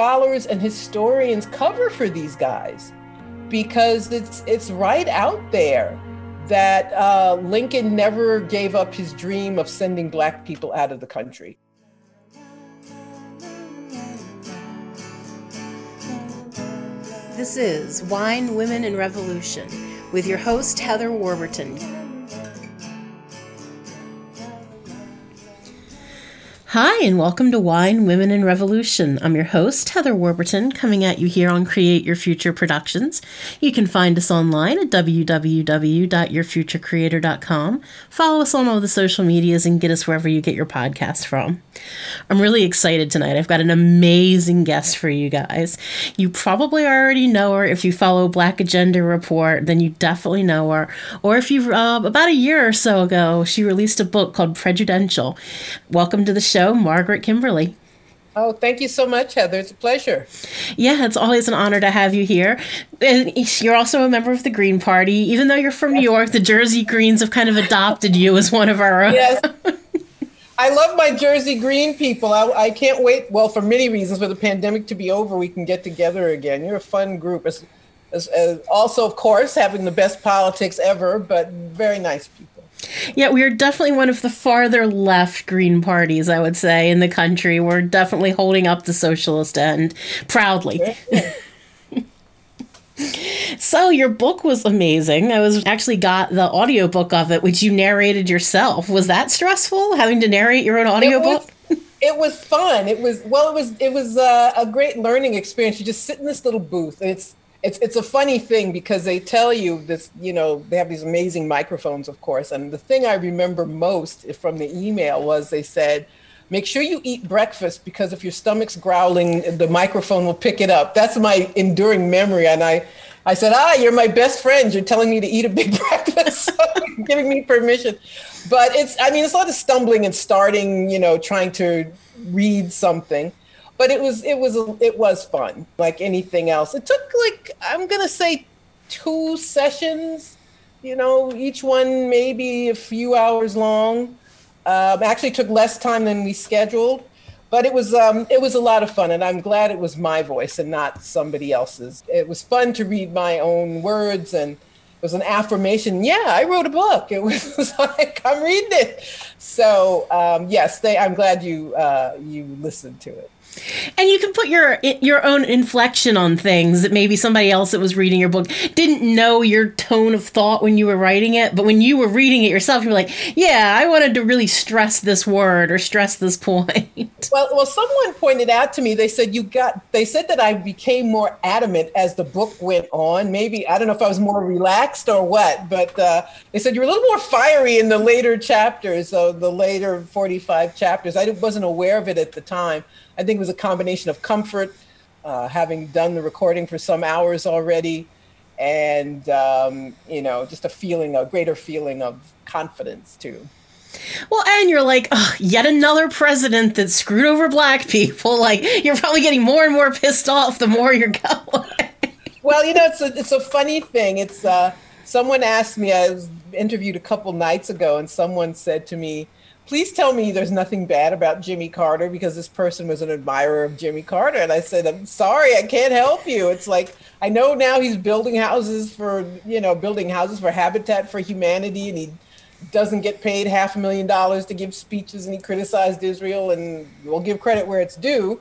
scholars and historians cover for these guys because it's it's right out there that uh, Lincoln never gave up his dream of sending black people out of the country. This is Wine, Women, and Revolution with your host, Heather Warburton. Hi, and welcome to Wine, Women, and Revolution. I'm your host, Heather Warburton, coming at you here on Create Your Future Productions. You can find us online at www.yourfuturecreator.com. Follow us on all the social medias and get us wherever you get your podcast from. I'm really excited tonight. I've got an amazing guest for you guys. You probably already know her. If you follow Black Agenda Report, then you definitely know her. Or if you, uh, about a year or so ago, she released a book called Prejudential. Welcome to the show show, Margaret Kimberly. Oh, thank you so much, Heather. It's a pleasure. Yeah, it's always an honor to have you here. And you're also a member of the Green Party. Even though you're from New York, the Jersey Greens have kind of adopted you as one of our own. Yes. I love my Jersey Green people. I, I, can't wait, well, for many reasons, for the pandemic to be over, we can get together again. You're a fun group. As, as, as also, of course, having the best politics ever, but very nice people. Yeah, we are definitely one of the farther left Green parties, I would say, in the country. We're definitely holding up the socialist end proudly. so your book was amazing. I was actually got the audiobook of it, which you narrated yourself. Was that stressful having to narrate your own audiobook? It was, it was fun. It was well, it was it was uh, a great learning experience. You just sit in this little booth and it's it's it's a funny thing because they tell you this you know they have these amazing microphones of course and the thing i remember most from the email was they said make sure you eat breakfast because if your stomach's growling the microphone will pick it up. That's my enduring memory and i i said ah you're my best friend. You're telling me to eat a big breakfast giving me permission. But it's i mean it's a lot of stumbling and starting you know trying to read something but it was it was it was fun like anything else. It took like i'm gonna say two sessions you know each one maybe a few hours long. Um, actually took less time than we scheduled but it was um, it was a lot of fun and i'm glad it was my voice and not somebody else's. It was fun to read my own words and it was an affirmation. Yeah i wrote a book. It was like i'm reading it. So um, yes they, i'm glad you uh, you listened to it and you can put your your own inflection on things that maybe somebody else that was reading your book didn't know your tone of thought when you were writing it, but when you were reading it yourself, you were like, "Yeah, I wanted to really stress this word or stress this point." Well, well, someone pointed out to me. They said you got. They said that I became more adamant as the book went on. Maybe I don't know if I was more relaxed or what, but uh, they said you were a little more fiery in the later chapters. So the later forty-five chapters, I wasn't aware of it at the time. I think was a combination of comfort, uh, having done the recording for some hours already, and um, you know, just a feeling, a greater feeling of confidence too. Well, and you're like, oh, yet another president that screwed over black people. Like, you're probably getting more and more pissed off the more you're going. well, you know, it's a, it's a funny thing. It's uh, someone asked me. I was interviewed a couple nights ago, and someone said to me, please tell me there's nothing bad about Jimmy Carter because this person was an admirer of Jimmy Carter. And I said, I'm sorry, I can't help you. It's like, I know now he's building houses for, you know, building houses for Habitat for Humanity and he doesn't get paid half a million dollars to give speeches and he criticized Israel and we'll give credit where it's due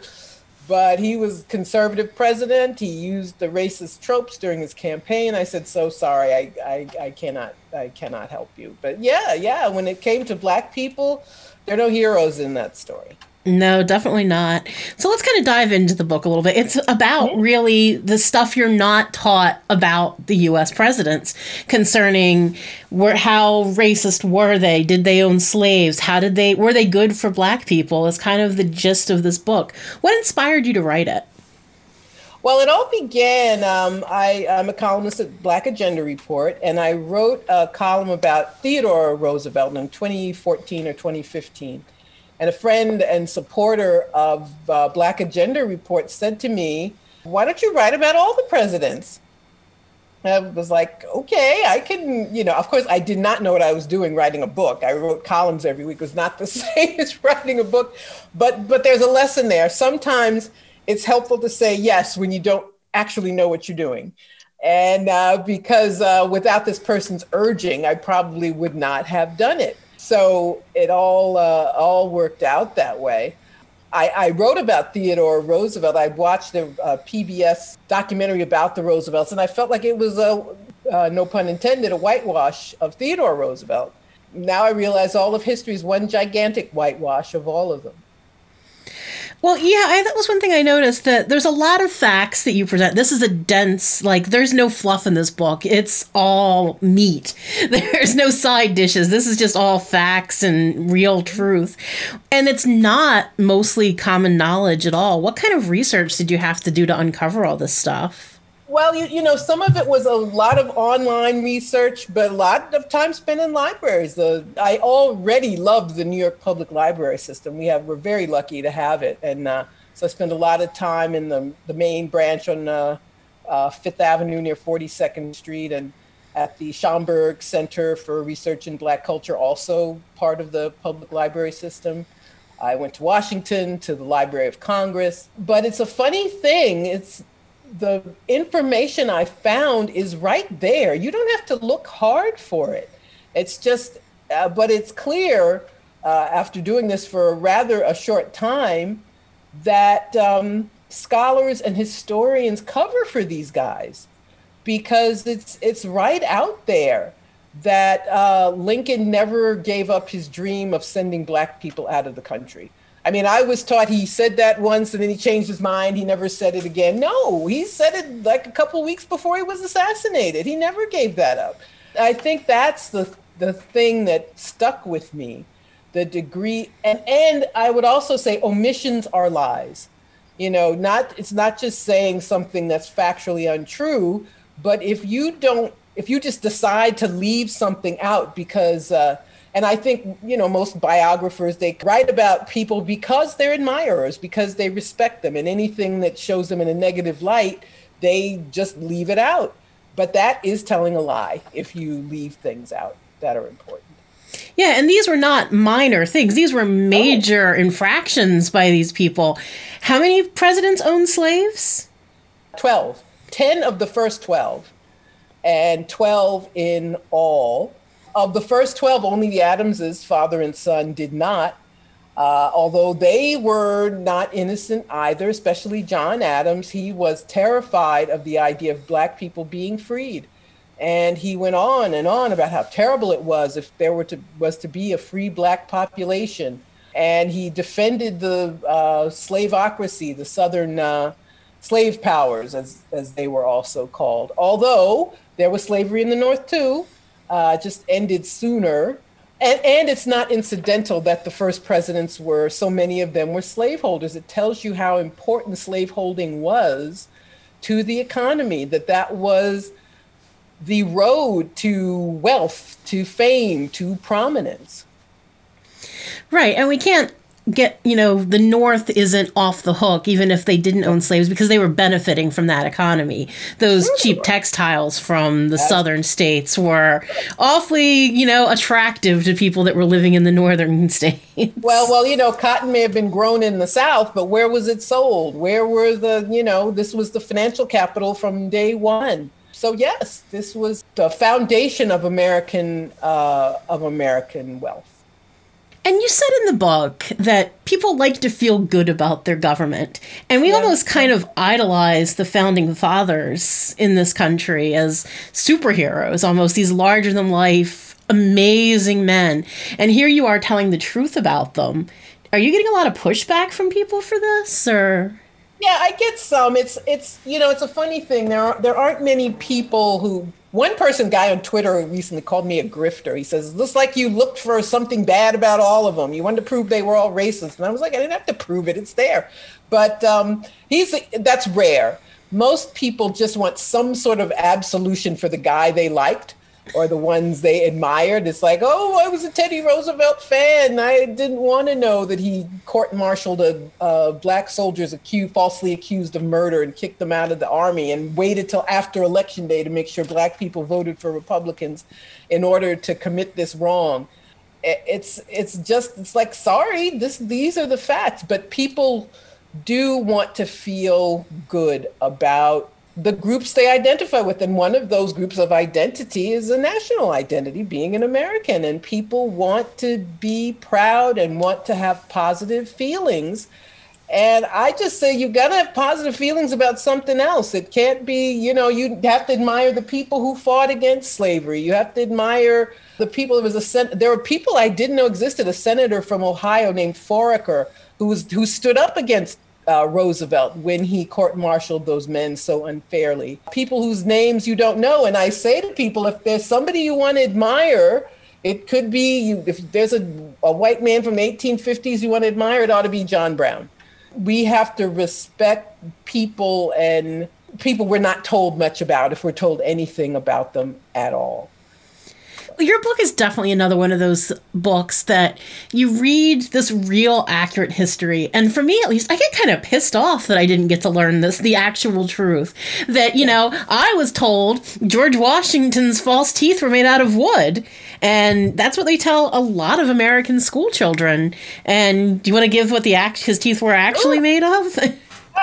but he was conservative president. He used the racist tropes during his campaign. I said, "So sorry, I, I, I cannot, I cannot help you." But yeah, yeah, when it came to black people, there are no heroes in that story. No, definitely not. So let's kind of dive into the book a little bit. It's about really the stuff you're not taught about the U.S. presidents concerning where, how racist were they? Did they own slaves? How did they were they good for black people? Is kind of the gist of this book. What inspired you to write it? Well, it all began. Um, I, am a columnist at Black Agenda Report, and I wrote a column about Theodore Roosevelt in 2014 or 2015 and a friend and supporter of uh, Black Agenda Report said to me, Why don't you write about all the presidents? I was like, okay, I can, you know, of course, I did not know what I was doing writing a book. I wrote columns every week. It was not the same as writing a book, but but there's a lesson there. Sometimes it's helpful to say yes when you don't actually know what you're doing. And uh, because uh, without this person's urging, I probably would not have done it. So it all uh, all worked out that way. I, I, wrote about Theodore Roosevelt. I watched a, a, PBS documentary about the Roosevelts, and I felt like it was a uh, no pun intended a whitewash of Theodore Roosevelt. Now I realize all of history is one gigantic whitewash of all of them. Well, yeah, I, that was one thing I noticed that there's a lot of facts that you present. This is a dense, like, there's no fluff in this book. It's all meat. There's no side dishes. This is just all facts and real truth. And it's not mostly common knowledge at all. What kind of research did you have to do to uncover all this stuff? Well, you, you know, some of it was a lot of online research, but a lot of time spent in libraries. I already loved the New York Public Library system. We have we're very lucky to have it, and uh, so I spent a lot of time in the the main branch on uh, uh, Fifth Avenue near 42nd Street, and at the Schomburg Center for Research in Black Culture, also part of the public library system. I went to Washington to the Library of Congress, but it's a funny thing. It's the information I found is right there. You don't have to look hard for it. It's just, uh, but it's clear uh, after doing this for rather a short time that um, scholars and historians cover for these guys because it's it's right out there that uh, Lincoln never gave up his dream of sending black people out of the country. I mean, I was taught he said that once and then he changed his mind. He never said it again. No, he said it like a couple weeks before he was assassinated. He never gave that up. I think that's the the thing that stuck with me, the degree and and I would also say omissions are lies. You know, not it's not just saying something that's factually untrue, but if you don't if you just decide to leave something out because uh, and I think, you know, most biographers, they write about people because they're admirers, because they respect them. And anything that shows them in a negative light, they just leave it out. But that is telling a lie if you leave things out that are important. Yeah, and these were not minor things. These were major oh. infractions by these people. How many presidents owned slaves? 12. 10 of the first 12, and 12 in all. Of the first 12, only the Adamses, father and son, did not. Uh, although they were not innocent either, especially John Adams, he was terrified of the idea of Black people being freed. And he went on and on about how terrible it was if there were to, was to be a free Black population. And he defended the uh, slaveocracy, the Southern uh, slave powers, as, as they were also called. Although there was slavery in the North too, uh, just ended sooner. And, and it's not incidental that the first presidents were, so many of them were slaveholders. It tells you how important slaveholding was to the economy, that that was the road to wealth, to fame, to prominence. Right. And we can't get you know the north isn't off the hook even if they didn't own slaves because they were benefiting from that economy. Those cheap textiles from the southern states were awfully you know attractive to people that were living in the northern states. Well well you know cotton may have been grown in the south but where was it sold? Where were the you know this was the financial capital from day one. So yes this was the foundation of american uh, of american wealth and you said in the book that people like to feel good about their government. And we yeah. almost kind of idolize the founding fathers in this country as superheroes, almost these larger than life, amazing men. And here you are telling the truth about them. Are you getting a lot of pushback from people for this or yeah, I get some. It's it's you know it's a funny thing. There are there aren't many people who one person guy on Twitter recently called me a grifter. He says, looks like you looked for something bad about all of them. You wanted to prove they were all racist. And I was like, I didn't have to prove it. It's there. But um, he's that's rare. Most people just want some sort of absolution for the guy they liked or the ones they admired. It's like, oh, I was a Teddy Roosevelt fan. I didn't want to know that he court-martialed a, uh, black soldiers accused, falsely accused of murder and kicked them out of the army and waited till after election day to make sure black people voted for Republicans in order to commit this wrong. It's it's just it's like sorry, this these are the facts, but people do want to feel good about the groups they identify with. And one of those groups of identity is a national identity, being an American. And people want to be proud and want to have positive feelings. And I just say you've got to have positive feelings about something else. It can't be, you know, you have to admire the people who fought against slavery. You have to admire the people. There was a sen- there were people I didn't know existed. A senator from Ohio named Foraker who was who stood up against uh, Roosevelt when he court-martialed those men so unfairly. People whose names you don't know, and I say to people, if there's somebody you want to admire, it could be you, if there's a, a white man from the 1850s you want to admire, it ought to be John Brown. We have to respect people and people we're not told much about if we're told anything about them at all your book is definitely another one of those books that you read this real accurate history. And for me at least i get kind of pissed off that i didn't get to learn this the actual truth. That you know i was told george washington's false teeth were made out of wood. And that's what they tell a lot of american school children. And do you want to give what the act his teeth were actually made of?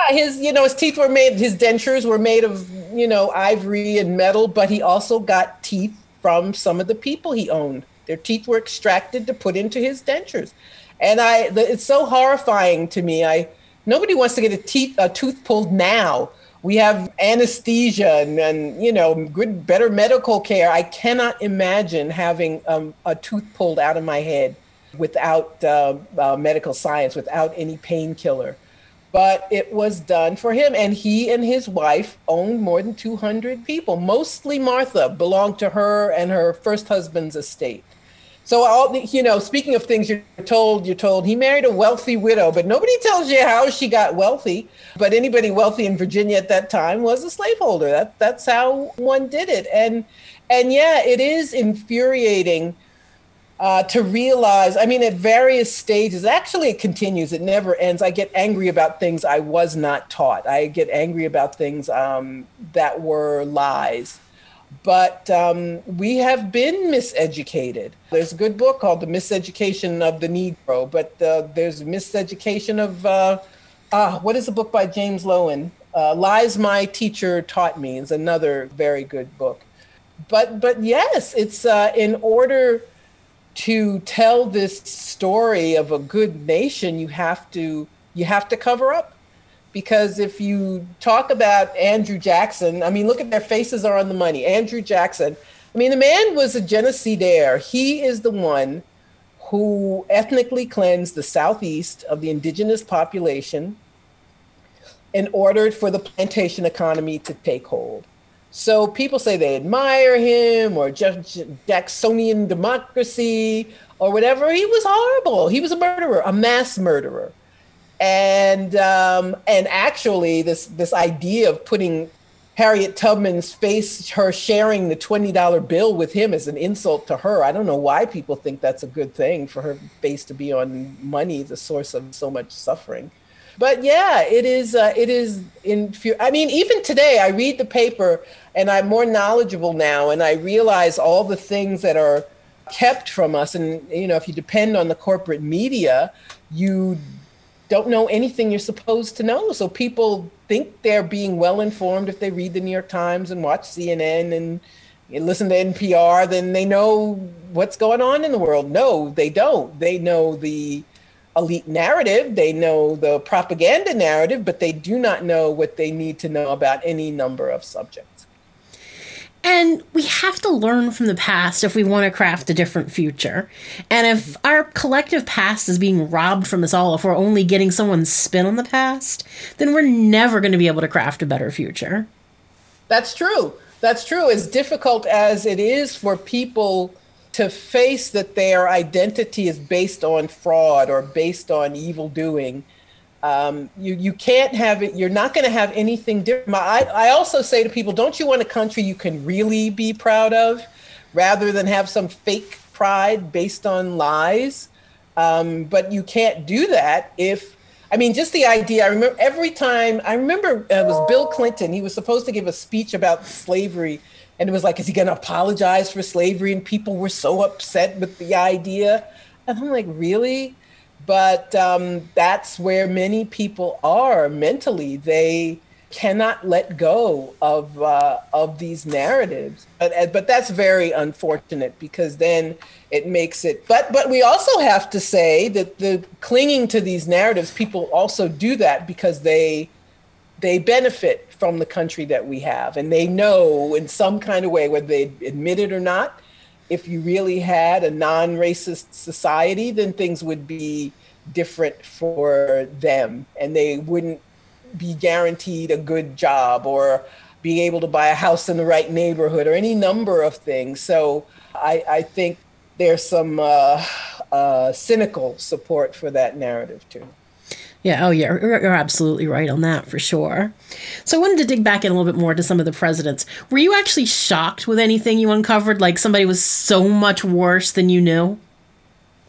His you know his teeth were made his dentures were made of you know ivory and metal but he also got teeth from some of the people he owned. Their teeth were extracted to put into his dentures. And I, the, it's so horrifying to me. I, nobody wants to get a teeth, a tooth pulled now. We have anesthesia and, and you know, good, better medical care. I cannot imagine having um, a tooth pulled out of my head without uh, uh, medical science, without any painkiller but it was done for him. And he and his wife owned more than 200 people. Mostly Martha belonged to her and her first husband's estate. So, all you know, speaking of things you're told, you're told he married a wealthy widow, but nobody tells you how she got wealthy. But anybody wealthy in Virginia at that time was a slaveholder. That that's how one did it. And and yeah, it is infuriating uh, to realize, I mean, at various stages, actually, it continues, it never ends. I get angry about things I was not taught. I get angry about things um, that were lies. But um, we have been miseducated. There's a good book called The Miseducation of the Negro, but uh, there's miseducation of, uh, uh, what is the book by James Loewen? Uh, Lies My Teacher Taught Me is another very good book. But, but yes, it's uh, in order to tell this story of a good nation, you have to you have to cover up. Because if you talk about Andrew Jackson, I mean, look at their faces are on the money. Andrew Jackson, I mean, the man was a genocidaire. He is the one who ethnically cleansed the southeast of the indigenous population in order for the plantation economy to take hold. So people say they admire him or Jacksonian democracy or whatever. He was horrible. He was a murderer, a mass murderer. And um, and actually, this this idea of putting Harriet Tubman's face, her sharing the twenty dollar bill with him, is an insult to her. I don't know why people think that's a good thing for her face to be on money, the source of so much suffering but yeah, it is. Uh, it is in. I mean, even today, I read the paper and I'm more knowledgeable now, and I realize all the things that are kept from us. And you know, if you depend on the corporate media, you don't know anything you're supposed to know. So people think they're being well informed if they read the New York Times and watch CNN and listen to NPR, then they know what's going on in the world. No, they don't. They know the elite narrative, they know the propaganda narrative, but they do not know what they need to know about any number of subjects. And we have to learn from the past if we want to craft a different future. And if our collective past is being robbed from us all, if we're only getting someone's spin on the past, then we're never going to be able to craft a better future. That's true. That's true. As difficult as it is for people to face that their identity is based on fraud or based on evil doing. Um, you you can't have it. You're not going to have anything different. I, I also say to people, don't you want a country you can really be proud of, rather than have some fake pride based on lies? Um, but you can't do that if I mean, just the idea. I remember every time. I remember uh, it was Bill Clinton. He was supposed to give a speech about slavery and it was like, is he going to apologize for slavery? And people were so upset with the idea. And I'm like, really? But um, that's where many people are mentally. They cannot let go of uh, of these narratives. But uh, but that's very unfortunate because then it makes it. But but we also have to say that the clinging to these narratives, people also do that because they they benefit from the country that we have, and they know in some kind of way, whether they admit it or not. If you really had a non-racist society, then things would be different for them, and they wouldn't be guaranteed a good job or being able to buy a house in the right neighborhood or any number of things. So I, I think there's some uh, uh, cynical support for that narrative too. Yeah, oh, yeah, you're, you're absolutely right on that for sure. So I wanted to dig back in a little bit more to some of the presidents. Were you actually shocked with anything you uncovered? Like somebody was so much worse than you knew?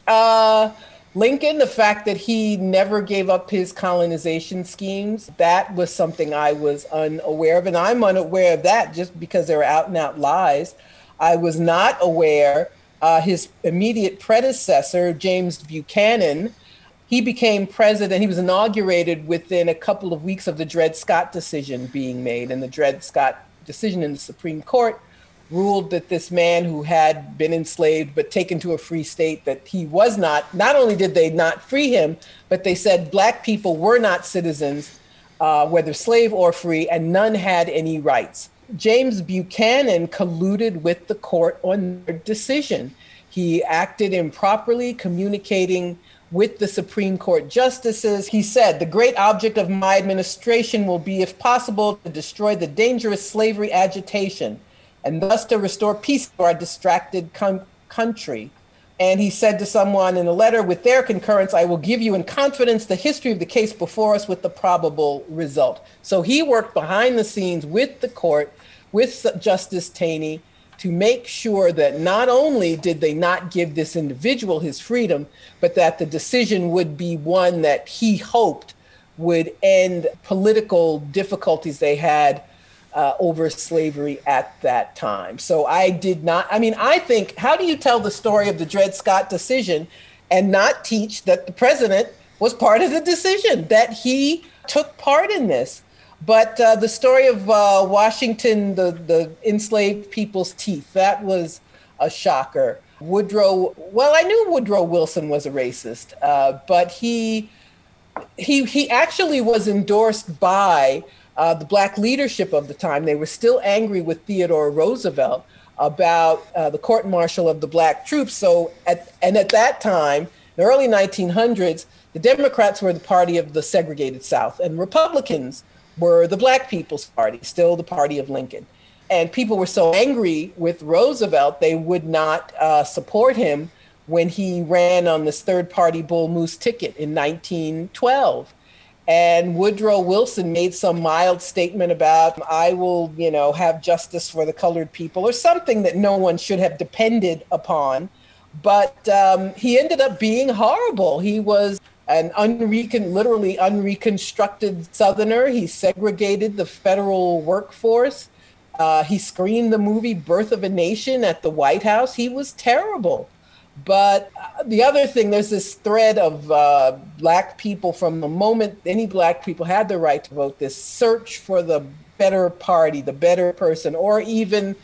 Uh, Lincoln, the fact that he never gave up his colonization schemes, that was something I was unaware of. And I'm unaware of that just because they were out and out lies. I was not aware uh, his immediate predecessor, James Buchanan, he became president. He was inaugurated within a couple of weeks of the Dred Scott decision being made. And the Dred Scott decision in the Supreme Court ruled that this man who had been enslaved but taken to a free state that he was not not only did they not free him but they said black people were not citizens uh, whether slave or free and none had any rights james buchanan colluded with the court on their decision he acted improperly communicating with the Supreme Court justices. He said, The great object of my administration will be, if possible, to destroy the dangerous slavery agitation and thus to restore peace to our distracted com- country. And he said to someone in a letter, with their concurrence, I will give you in confidence the history of the case before us with the probable result. So he worked behind the scenes with the court, with Justice Taney, to make sure that not only did they not give this individual his freedom, but that the decision would be one that he hoped would end political difficulties they had uh, over slavery at that time. So I did not, I mean, I think, how do you tell the story of the Dred Scott decision and not teach that the president was part of the decision, that he took part in this? But uh, the story of uh, Washington, the, the enslaved people's teeth, that was a shocker. Woodrow, well, I knew Woodrow Wilson was a racist, uh, but he, he, he actually was endorsed by uh, the black leadership of the time, they were still angry with Theodore Roosevelt about uh, the court martial of the black troops. So, at, and at that time, the early 1900s, the Democrats were the party of the segregated South, and Republicans were the black people's party, still the party of Lincoln. And people were so angry with Roosevelt, they would not uh, support him when he ran on this third party bull moose ticket in 1912 and Woodrow Wilson made some mild statement about, I will, you know, have justice for the colored people, or something that no one should have depended upon. But um, he ended up being horrible. He was an unrecon, literally unreconstructed Southerner. He segregated the federal workforce. Uh, he screened the movie Birth of a Nation at the White House. He was terrible. But uh, the other thing, there's this thread of uh, black people from the moment any black people had the right to vote, this search for the better party, the better person, or even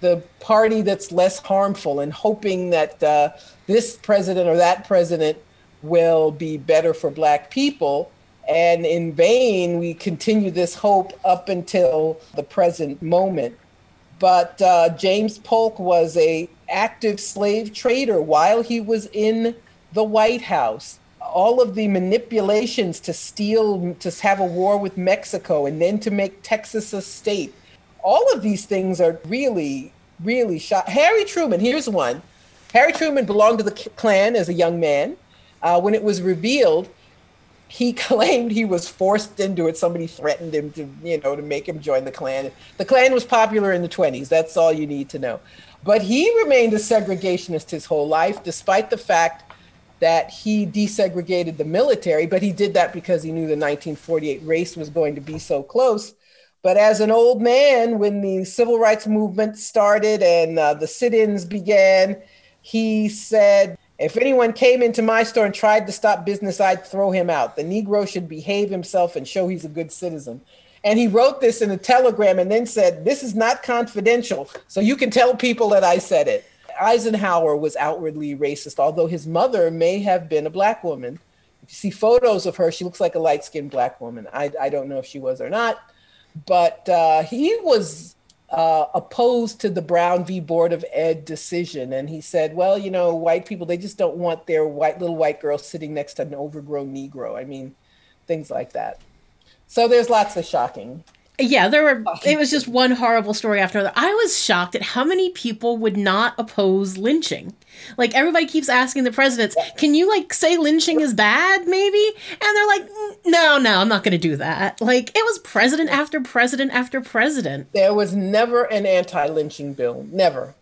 the party that's less harmful, and hoping that uh, this president or that president will be better for black people. And in vain, we continue this hope up until the present moment. But uh, James Polk was a active slave trader while he was in the White House. All of the manipulations to steal, to have a war with Mexico, and then to make Texas a state. All of these things are really, really shot. Harry Truman, here's one. Harry Truman belonged to the Klan as a young man. Uh, when it was revealed, he claimed he was forced into it. Somebody threatened him to, you know, to make him join the Klan. The Klan was popular in the 20s. That's all you need to know. But he remained a segregationist his whole life, despite the fact that he desegregated the military. But he did that because he knew the 1948 race was going to be so close. But as an old man, when the civil rights movement started and uh, the sit ins began, he said, If anyone came into my store and tried to stop business, I'd throw him out. The Negro should behave himself and show he's a good citizen. And he wrote this in a telegram and then said, This is not confidential, so you can tell people that I said it. Eisenhower was outwardly racist, although his mother may have been a black woman. If you see photos of her, she looks like a light skinned black woman. I, I don't know if she was or not, but uh, he was uh, opposed to the Brown v. Board of Ed decision. And he said, well, you know, white people, they just don't want their white little white girl sitting next to an overgrown Negro. I mean, things like that. So there's lots of shocking yeah, there were. It was just one horrible story after another. I was shocked at how many people would not oppose lynching. Like everybody keeps asking the presidents, "Can you like say lynching is bad, maybe?" And they're like, "No, no, I'm not going to do that." Like it was president after president after president. There was never an anti-lynching bill, never.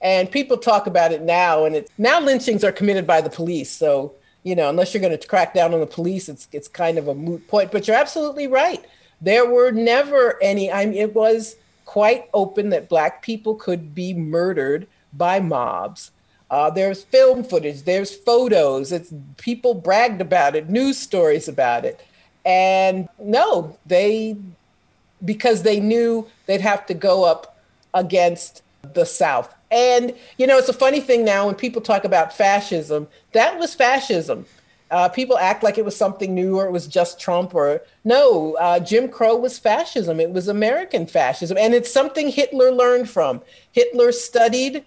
And people talk about it now, and it's now lynchings are committed by the police. So you know, unless you're going to crack down on the police, it's it's kind of a moot point. But you're absolutely right there were never any, I mean, it was quite open that Black people could be murdered by mobs. Uh, there's film footage, there's photos, it's, people bragged about it, news stories about it. And no, they, because they knew they'd have to go up against the South. And, you know, it's a funny thing now when people talk about fascism, that was fascism. Uh, people act like it was something new or it was just Trump or no, uh, Jim Crow was fascism. It was American fascism. And it's something Hitler learned from. Hitler studied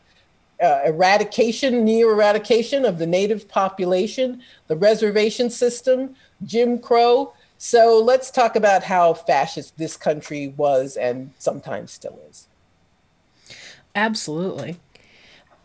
uh, eradication, near eradication of the native population, the reservation system, Jim Crow. So let's talk about how fascist this country was and sometimes still is. Absolutely.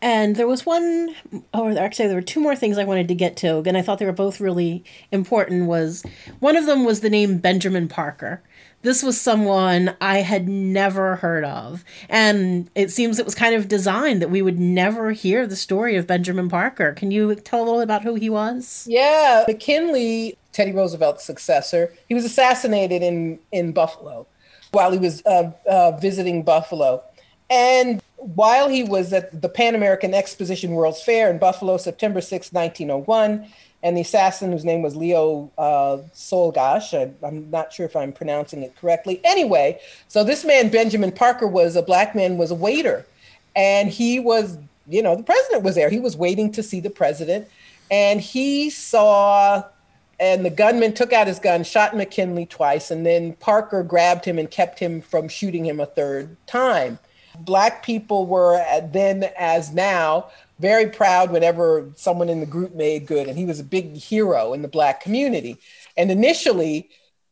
And there was one, or actually, there were two more things I wanted to get to, and I thought they were both really important. Was one of them was the name Benjamin Parker. This was someone I had never heard of, and it seems it was kind of designed that we would never hear the story of Benjamin Parker. Can you tell a little about who he was? Yeah, McKinley, Teddy Roosevelt's successor, he was assassinated in in Buffalo while he was uh, uh, visiting Buffalo, and while he was at the Pan American Exposition World's Fair in Buffalo, September 6, 1901, and the assassin, whose name was Leo uh, Czolgosz, I, am not sure if I'm pronouncing it correctly. Anyway, so this man, Benjamin Parker, was a black man, was a waiter. And he was, you know, the president was there. He was waiting to see the president. And he saw, and the gunman took out his gun, shot McKinley twice, and then Parker grabbed him and kept him from shooting him a third time. Black people were then, as now, very proud whenever someone in the group made good, and he was a big hero in the Black community. And initially,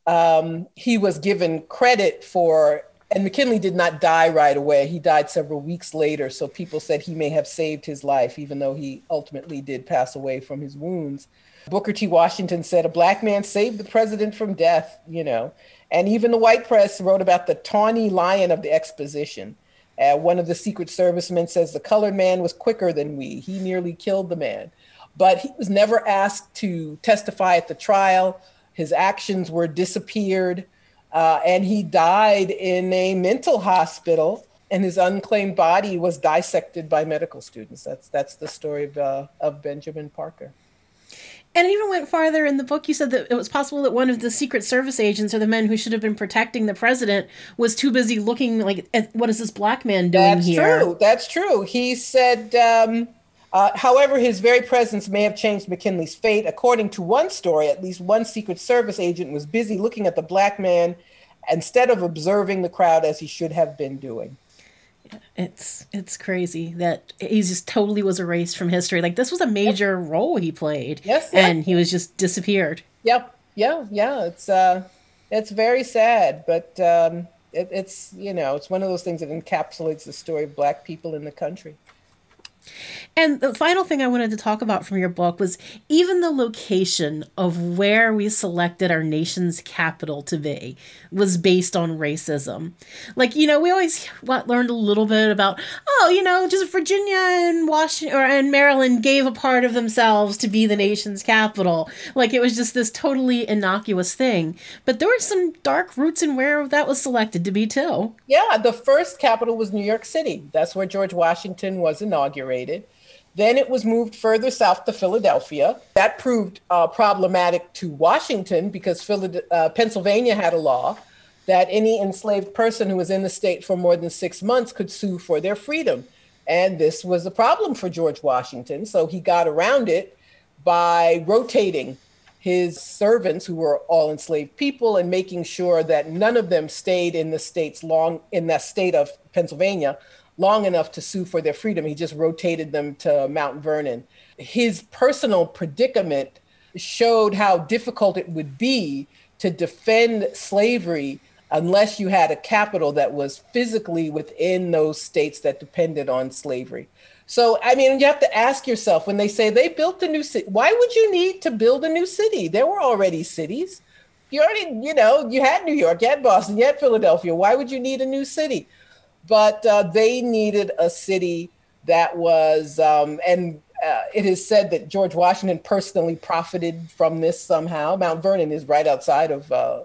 um, he was given credit for, and McKinley did not die right away. He died several weeks later. So people said he may have saved his life, even though he ultimately did pass away from his wounds. Booker T. Washington said, A black man saved the president from death, you know. And even the white press wrote about the tawny lion of the exposition. Uh, one of the Secret Servicemen says the colored man was quicker than we. He nearly killed the man. But he was never asked to testify at the trial. His actions were disappeared. Uh, and he died in a mental hospital and his unclaimed body was dissected by medical students. That's that's the story of, uh, of Benjamin Parker. And it even went farther in the book. You said that it was possible that one of the Secret Service agents or the men who should have been protecting the president was too busy looking like, at, what is this black man doing That's here? That's true. That's true. He said, um, uh, however, his very presence may have changed McKinley's fate. According to one story, at least one Secret Service agent was busy looking at the black man instead of observing the crowd as he should have been doing it's it's crazy that he just totally was erased from history. Like this was a major yep. role he played. Yes, and he was just disappeared. Yep, yeah, yeah. It's uh, it's very sad, but um, it, it's you know, it's one of those things that encapsulates the story of Black people in the country. And the final thing I wanted to talk about from your book was even the location of where we selected our nation's capital to be was based on racism. Like, you know, we always what, learned a little bit about, oh, you know, just Virginia and Washington or and Maryland gave a part of themselves to be the nation's capital. Like it was just this totally innocuous thing. But there were some dark roots in where that was selected to be too. Yeah, the first capital was New York City. That's where George Washington was inaugurated. Then it was moved further south to Philadelphia. That proved uh, problematic to Washington because uh, Pennsylvania had a law that any enslaved person who was in the state for more than six months could sue for their freedom. And this was a problem for George Washington. So he got around it by rotating his servants, who were all enslaved people, and making sure that none of them stayed in the states long in that state of Pennsylvania long enough to sue for their freedom. He just rotated them to Mount Vernon. His personal predicament showed how difficult it would be to defend slavery unless you had a capital that was physically within those states that depended on slavery. So, I mean, you have to ask yourself when they say they built a new city, why would you need to build a new city? There were already cities. You already, you know, you had New York, you had Boston, you had Philadelphia. Why would you need a new city? But uh, they needed a city that was, um, and uh, it is said that George Washington personally profited from this somehow. Mount Vernon is right outside of uh,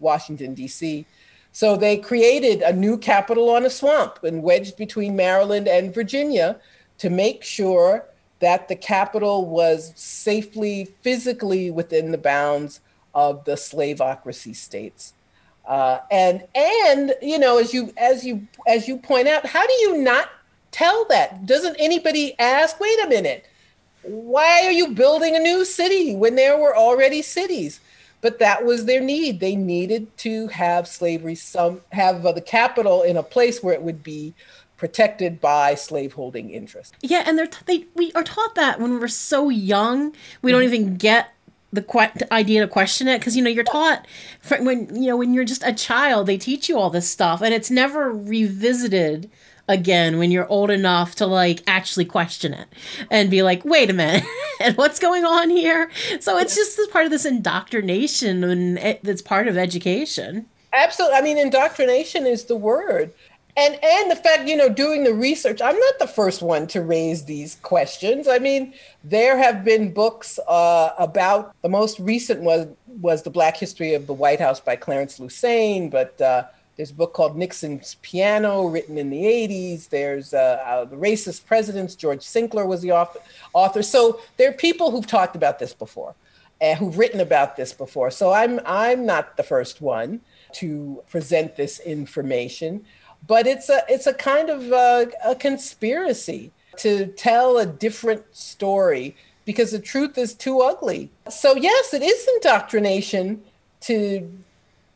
Washington, D.C. So they created a new capital on a swamp and wedged between Maryland and Virginia to make sure that the capital was safely, physically within the bounds of the slaveocracy states. Uh, and and you know, as you as you as you point out, how do you not tell that? Doesn't anybody ask? Wait a minute, why are you building a new city when there were already cities? But that was their need. They needed to have slavery, some have uh, the capital in a place where it would be protected by slaveholding interest. Yeah, and they're t- they we are taught that when we're so young, we don't even get the, que- idea to question it because you know you're taught when you know when you're just a child they teach you all this stuff and it's never revisited again when you're old enough to like actually question it and be like wait a minute and what's going on here? So it's just this part of this indoctrination and it's part of education. Absolutely i mean indoctrination is the word and and the fact you know doing the research i'm not the first one to raise these questions. I mean there have been books uh, about the most recent was was the black history of the white house by clarence lusane but uh, there's a book called nixon's piano written in the 80s there's uh, uh, the racist presidents george sinkler was the author, author. So there are people who've talked about this before and who've written about this before. So i'm i'm not the first one to present this information but it's a it's a kind of a, a conspiracy to tell a different story because the truth is too ugly. So yes, it is indoctrination to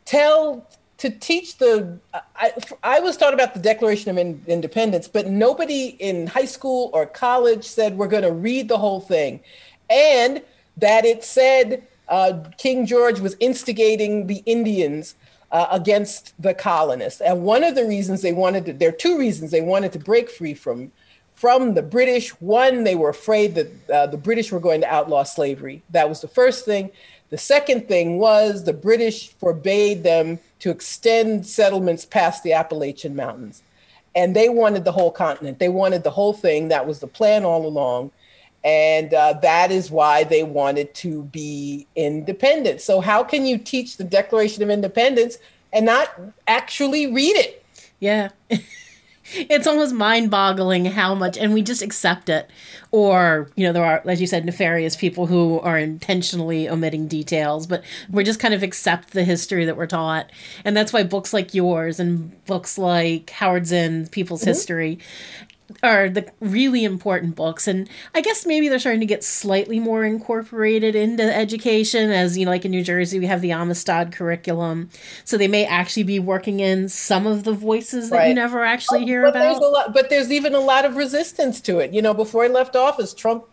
tell to teach the I, I was taught about the declaration of independence but nobody in high school or college said we're going to read the whole thing and that it said uh, king george was instigating the indians uh, against the colonists. And one of the reasons they wanted to, there are two reasons they wanted to break free from from the British. One, they were afraid that uh, the British were going to outlaw slavery. That was the first thing. The second thing was the British forbade them to extend settlements past the Appalachian Mountains. And they wanted the whole continent. They wanted the whole thing. That was the plan all along. And uh, that is why they wanted to be independent. So, how can you teach the Declaration of Independence and not actually read it? Yeah. it's almost mind boggling how much, and we just accept it. Or, you know, there are, as you said, nefarious people who are intentionally omitting details, but we just kind of accept the history that we're taught. And that's why books like yours and books like Howard Zinn, People's mm-hmm. History, are the really important books and i guess maybe they're starting to get slightly more incorporated into education as you know like in new jersey we have the amistad curriculum so they may actually be working in some of the voices that right. you never actually oh, hear but about there's a lot, but there's even a lot of resistance to it you know before he left office trump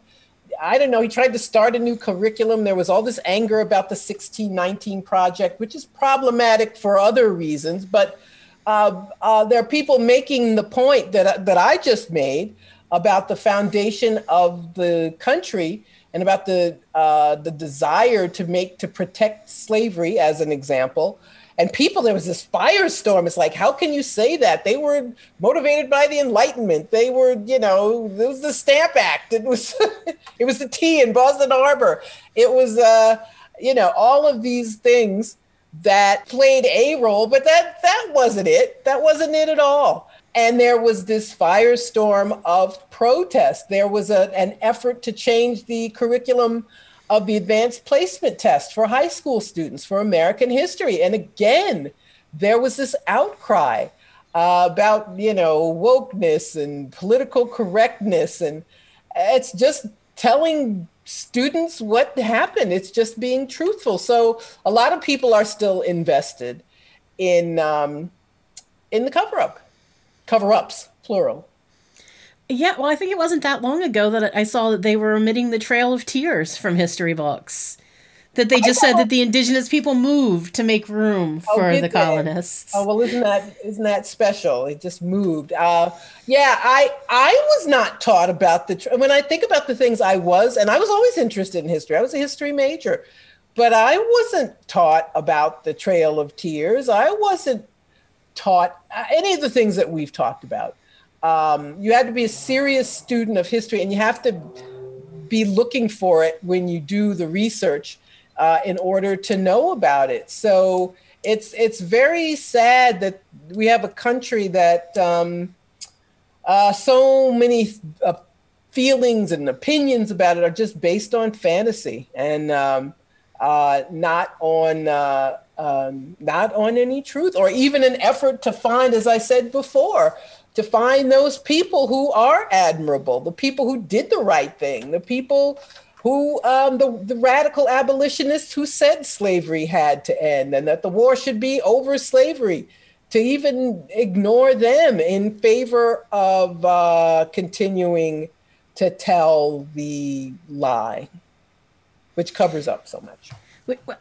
I don't know. He tried to start a new curriculum. There was all this anger about the 1619 project, which is problematic for other reasons. But uh, uh, there are people making the point that, that I just made about the foundation of the country and about the, uh, the desire to make, to protect slavery as an example. And people, there was this firestorm. It's like, how can you say that? They were motivated by the Enlightenment. They were, you know, it was the Stamp Act. It was, it was the tea in Boston Harbor. It was, uh, you know, all of these things that played a role, but that that wasn't it. That wasn't it at all. and there was this firestorm of protest. There was a, an effort to change the curriculum of the advanced placement test for high school students for American history. And again, there was this outcry uh, about, you know, wokeness and political correctness. And it's just telling students what happened. It's just being truthful. So a lot of people are still invested in um, in the cover up, cover ups, plural. Yeah, well, I think it wasn't that long ago that I saw that they were omitting the Trail of Tears from history books. That they just said that the indigenous people moved to make room oh, for oh, the colonists. Oh well, isn't that isn't that special? It just moved. Uh, yeah, I I was not taught about the when I think about the things I was, and I was always interested in history. I was a history major, but I wasn't taught about the Trail of Tears. I wasn't taught uh, any of the things that we've talked about. Um, you had to be a serious student of history, and you have to be looking for it when you do the research uh, in order to know about it. So it's it's very sad that we have a country that um, uh, so many uh, feelings and opinions about it are just based on fantasy and um, uh, not on uh, um, not on any truth or even an effort to find, as I said before, to find those people who are admirable, the people who did the right thing, the people who um, the, the radical abolitionists who said slavery had to end and that the war should be over slavery to even ignore them in favor of uh, continuing to tell the lie, which covers up so much.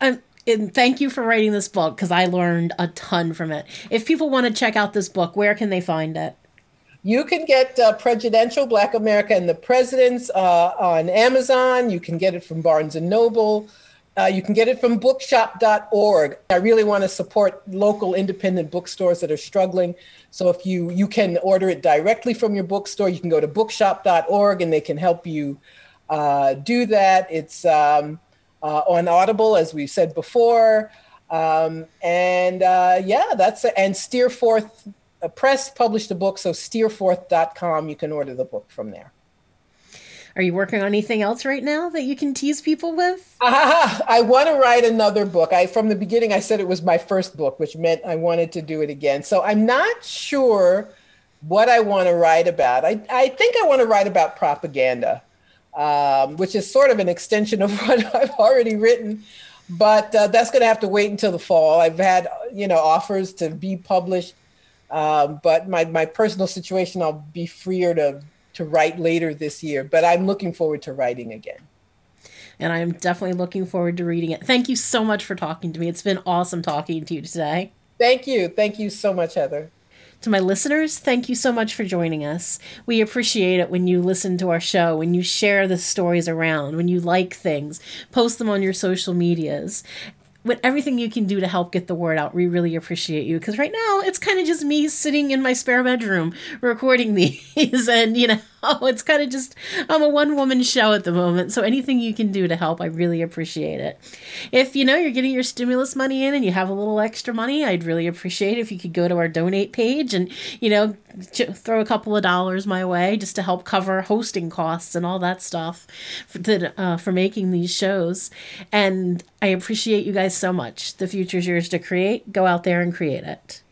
Um, and thank you for writing this book because I learned a ton from it. If people want to check out this book, where can they find it? You can get uh, Prejudential Black America and the Presidents uh, on Amazon. You can get it from Barnes and Noble. Uh, you can get it from bookshop.org. I really want to support local independent bookstores that are struggling. So if you you can order it directly from your bookstore, you can go to bookshop.org and they can help you uh, do that. It's um, uh, on Audible, as we said before. Um, and uh, yeah, that's and Steerforth a press published a book, so steerforth.com. You can order the book from there. Are you working on anything else right now that you can tease people with? Uh, I want to write another book. I from the beginning I said it was my first book, which meant I wanted to do it again. So I'm not sure what I want to write about. I, I think I want to write about propaganda, um, which is sort of an extension of what I've already written. But uh, that's going to have to wait until the fall. I've had you know offers to be published um, but my, my personal situation, I'll be freer to, to write later this year. But I'm looking forward to writing again. And I'm definitely looking forward to reading it. Thank you so much for talking to me. It's been awesome talking to you today. Thank you. Thank you so much, Heather. To my listeners, thank you so much for joining us. We appreciate it when you listen to our show, when you share the stories around, when you like things, post them on your social medias with everything you can do to help get the word out, we really appreciate you. Because right now, it's kind of just me sitting in my spare bedroom recording these, and you know, it's kind of just I'm a one woman show at the moment. So anything you can do to help, I really appreciate it. If you know you're getting your stimulus money in and you have a little extra money, I'd really appreciate if you could go to our donate page and you know throw a couple of dollars my way just to help cover hosting costs and all that stuff for, to, uh, for making these shows. And I appreciate you guys so much. The future's yours to create. Go out there and create it.